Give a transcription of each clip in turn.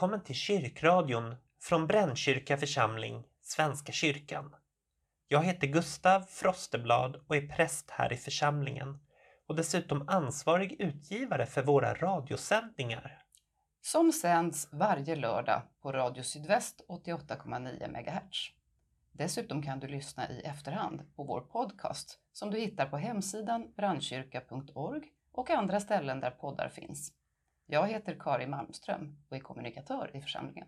Välkommen till kyrkradion från Brännkyrka församling, Svenska kyrkan. Jag heter Gustav Frosteblad och är präst här i församlingen och dessutom ansvarig utgivare för våra radiosändningar. Som sänds varje lördag på Radio Sydväst 88,9 MHz. Dessutom kan du lyssna i efterhand på vår podcast som du hittar på hemsidan brandkyrka.org och andra ställen där poddar finns. Jag heter Kari Malmström och är kommunikatör i församlingen.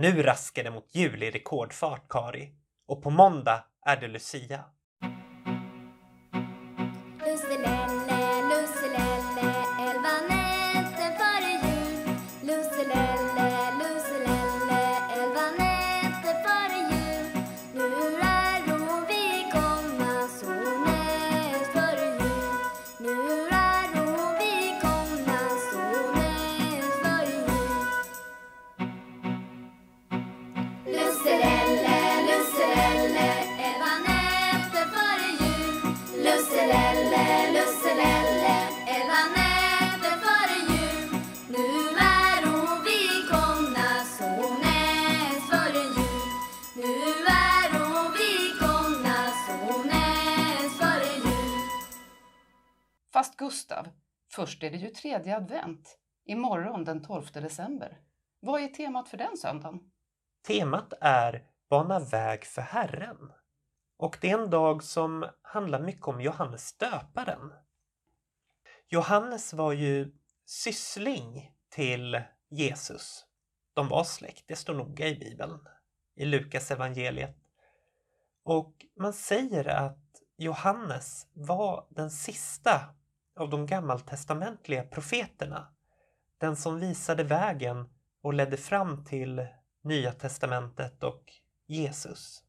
Nu raskar det mot jul i rekordfart, Kari. Och på måndag är det Lucia. Fast Gustav, först är det ju tredje advent. Imorgon den 12 december. Vad är temat för den söndagen? Temat är Bana väg för Herren. Och det är en dag som handlar mycket om Johannes döparen. Johannes var ju syssling till Jesus. De var släkt, det står noga i Bibeln, i Lukas evangeliet. Och man säger att Johannes var den sista av de gammaltestamentliga profeterna. Den som visade vägen och ledde fram till Nya testamentet och Jesus.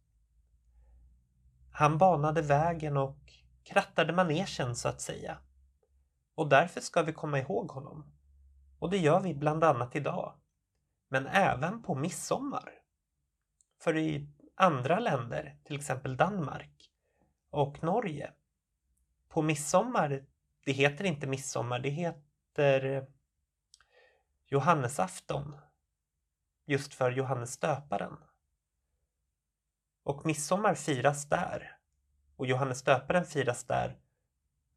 Han banade vägen och krattade manegen så att säga. Och därför ska vi komma ihåg honom. Och det gör vi bland annat idag. Men även på midsommar. För i andra länder, till exempel Danmark och Norge, på midsommar, det heter inte midsommar, det heter eh, Johannesafton just för Johannes döparen. Och midsommar firas där och Johannes döparen firas där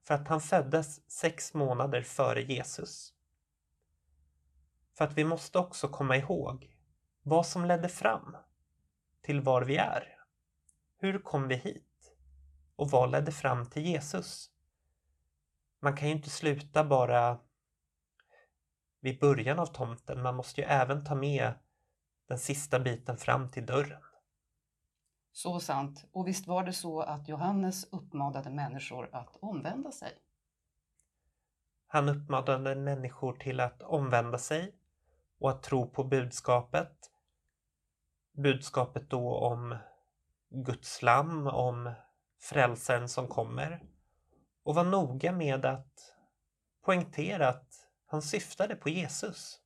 för att han föddes sex månader före Jesus. För att vi måste också komma ihåg vad som ledde fram till var vi är. Hur kom vi hit? Och vad ledde fram till Jesus? Man kan ju inte sluta bara vid början av tomten. Man måste ju även ta med den sista biten fram till dörren. Så sant. Och visst var det så att Johannes uppmanade människor att omvända sig? Han uppmanade människor till att omvända sig och att tro på budskapet. Budskapet då om Guds lamm, om frälsaren som kommer. Och var noga med att poängtera att han syftade på Jesus.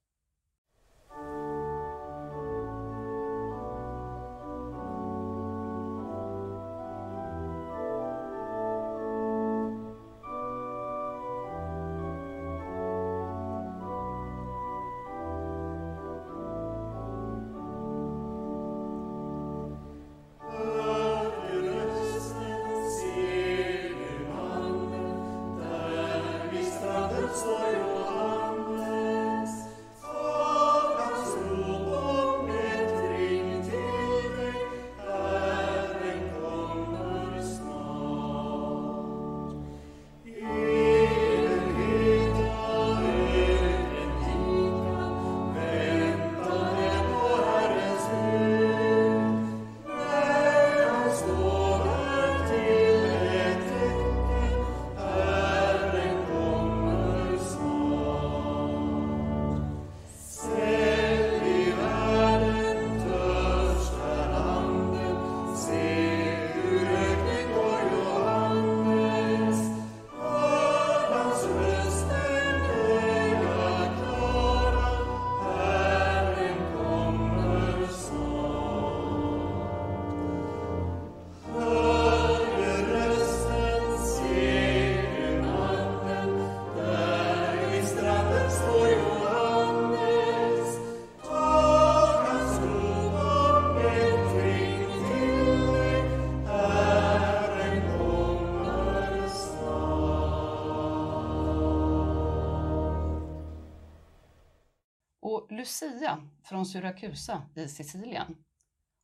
Och Lucia från Syrakusa i Sicilien,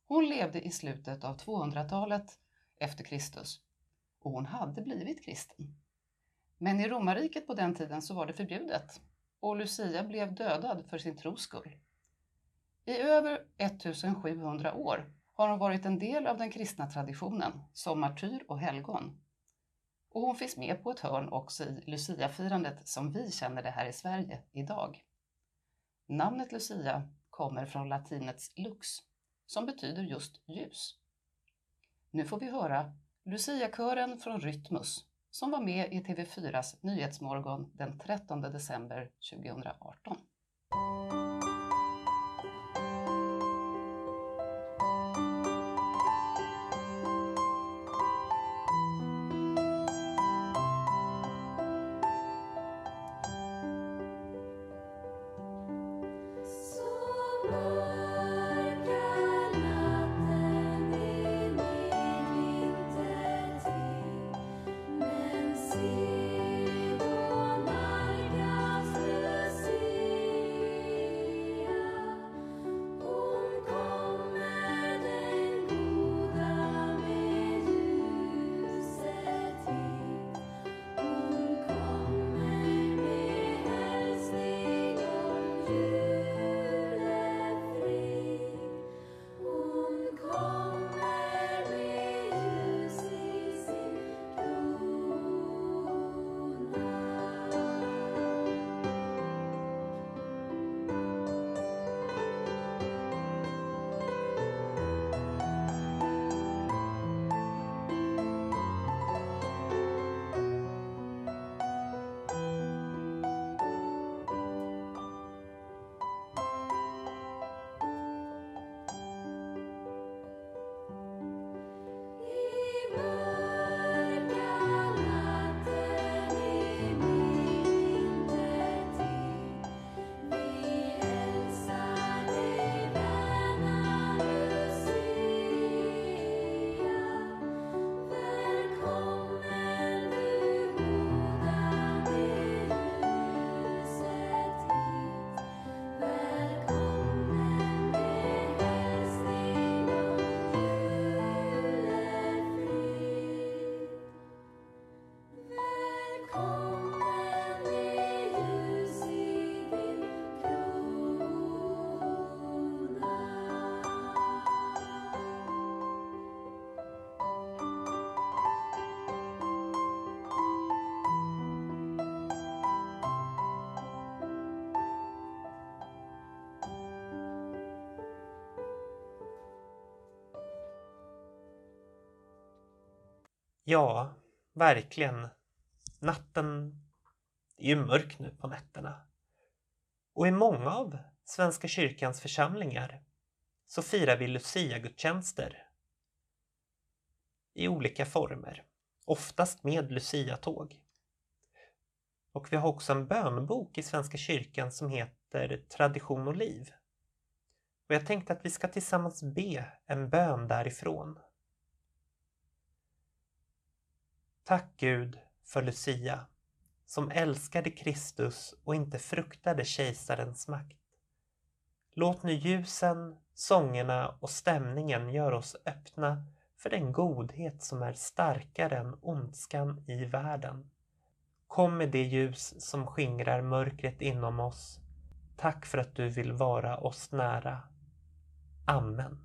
hon levde i slutet av 200-talet efter Kristus och hon hade blivit kristen. Men i romarriket på den tiden så var det förbjudet och Lucia blev dödad för sin tros skull. I över 1700 år har hon varit en del av den kristna traditionen som martyr och helgon. Och hon finns med på ett hörn också i Lucia-firandet som vi känner det här i Sverige idag. Namnet Lucia kommer från latinets lux, som betyder just ljus. Nu får vi höra Lucia-kören från Rytmus som var med i TV4s Nyhetsmorgon den 13 december 2018. Ja, verkligen. Natten är ju mörk nu på nätterna. Och i många av Svenska kyrkans församlingar så firar vi Lucia-gudstjänster i olika former, oftast med Lucia-tåg. Och vi har också en bönbok i Svenska kyrkan som heter Tradition och liv. Och jag tänkte att vi ska tillsammans be en bön därifrån. Tack Gud för Lucia, som älskade Kristus och inte fruktade kejsarens makt. Låt nu ljusen, sångerna och stämningen göra oss öppna för den godhet som är starkare än ondskan i världen. Kom med det ljus som skingrar mörkret inom oss. Tack för att du vill vara oss nära. Amen.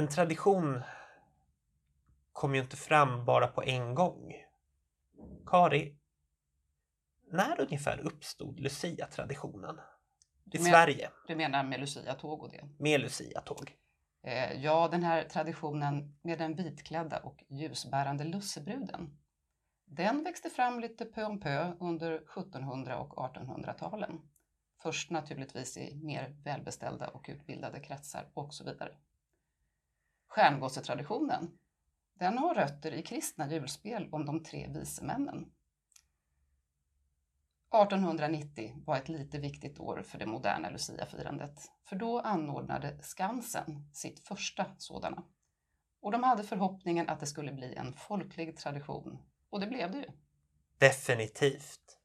En tradition kom ju inte fram bara på en gång. Kari, när ungefär uppstod Lucia-traditionen i Men- Sverige Du menar med Lucia-tåg och det? med Lucia-tåg? Eh, ja, den här traditionen med den vitklädda och ljusbärande lussebruden. Den växte fram lite pö om pö under 1700 och 1800-talen. Först naturligtvis i mer välbeställda och utbildade kretsar och så vidare. Stjärngossetraditionen, den har rötter i kristna julspel om de tre vise männen. 1890 var ett lite viktigt år för det moderna Lucia-firandet, för då anordnade Skansen sitt första sådana. Och de hade förhoppningen att det skulle bli en folklig tradition, och det blev det ju. Definitivt.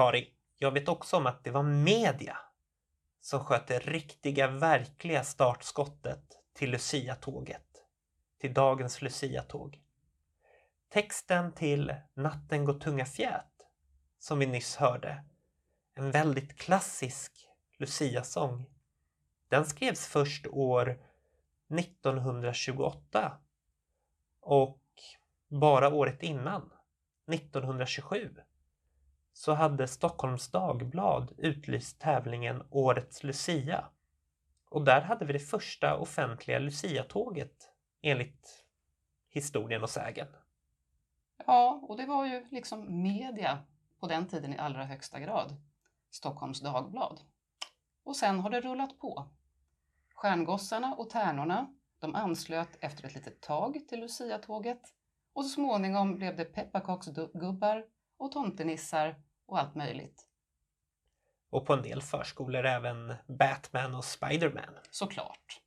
Kari, jag vet också om att det var media som sköt det riktiga, verkliga startskottet till Lucia-tåget. Till dagens Lucia-tåg. Texten till Natten går tunga fjät, som vi nyss hörde, en väldigt klassisk Lucia-sång. Den skrevs först år 1928 och bara året innan, 1927, så hade Stockholms Dagblad utlyst tävlingen Årets Lucia. Och där hade vi det första offentliga Lucia-tåget enligt historien och sägen. Ja, och det var ju liksom media på den tiden i allra högsta grad. Stockholms Dagblad. Och sen har det rullat på. Stjärngossarna och tärnorna, de anslöt efter ett litet tag till Lucia-tåget och så småningom blev det pepparkaksgubbar och tomtenissar och allt möjligt. Och på en del förskolor även Batman och Spiderman. Såklart.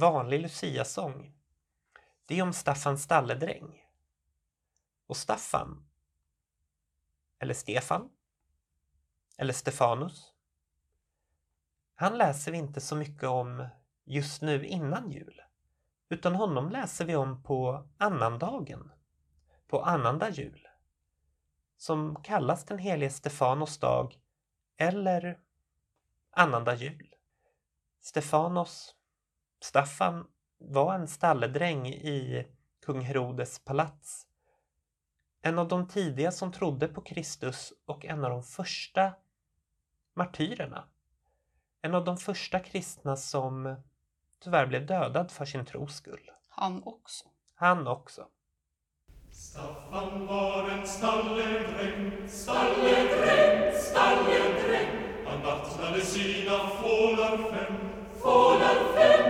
Vanlig Lucia-sång, det är om Staffan stalledräng. Och Staffan, eller Stefan, eller Stefanus, han läser vi inte så mycket om just nu innan jul, utan honom läser vi om på annandagen, på annandag jul, som kallas den helige Stefanos dag eller annandag jul. Stefanos, Staffan, var en stalledräng i kung Herodes palats. En av de tidiga som trodde på Kristus och en av de första martyrerna. En av de första kristna som tyvärr blev dödad för sin tros skull. Han också. Han också. Staffan var en stalledräng, stalledräng, stalledräng. Han vattnade sina fålar fem, fålar fem,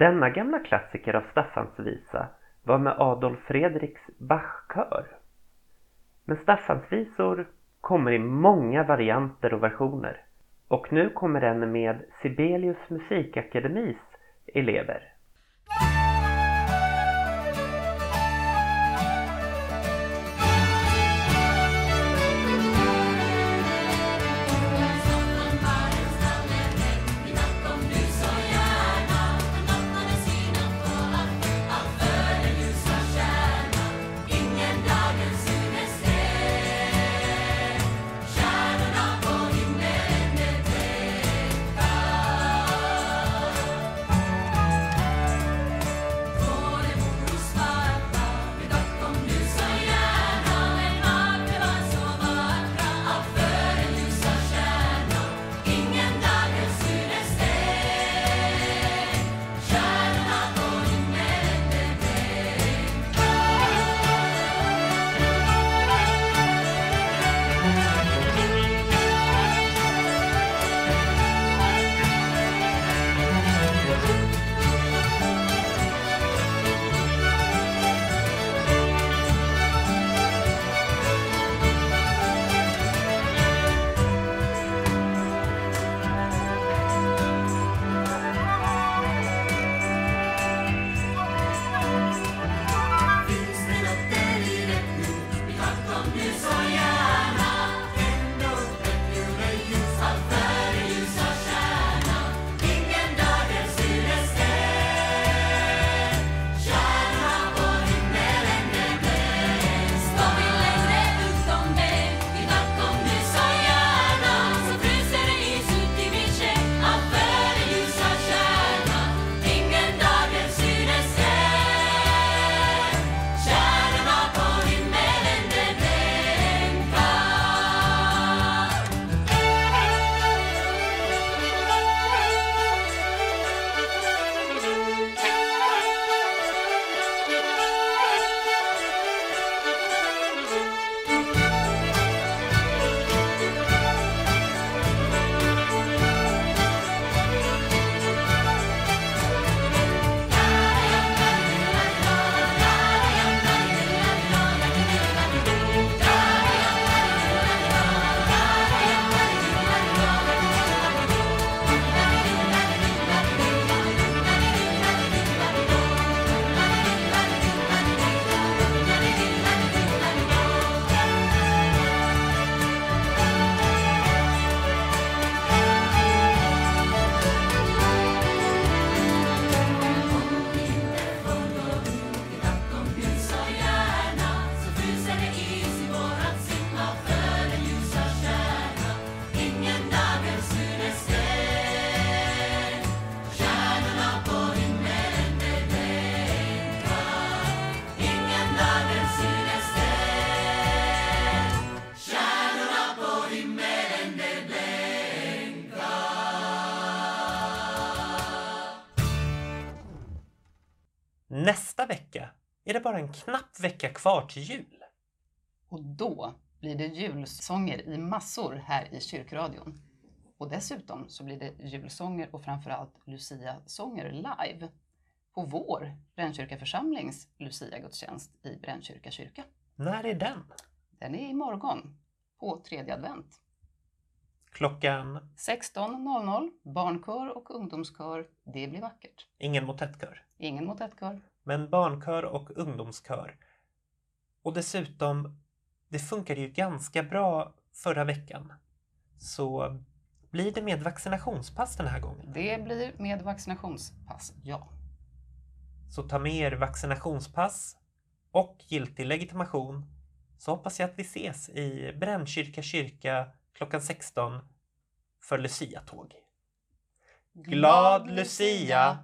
Denna gamla klassiker av Staffansvisa var med Adolf Fredriks Bachkör. Men Staffansvisor kommer i många varianter och versioner. Och nu kommer den med Sibelius musikakademis elever. Nästa vecka är det bara en knapp vecka kvar till jul. Och då blir det julsånger i massor här i kyrkradion. Och dessutom så blir det julsånger och framförallt Lucia-sånger live på vår Brännkyrka församlings Lucia-gudstjänst i Brännkyrka kyrka. När är den? Den är imorgon på tredje advent. Klockan? 16.00. Barnkör och ungdomskör. Det blir vackert. Ingen motettkör? Ingen motettkör. Men barnkör och ungdomskör. Och dessutom, det funkade ju ganska bra förra veckan. Så blir det med vaccinationspass den här gången. Det blir med vaccinationspass, ja. Så ta med er vaccinationspass och giltig legitimation så hoppas jag att vi ses i Brännkyrka kyrka klockan 16 för Lucia-tåg. Glad Lucia!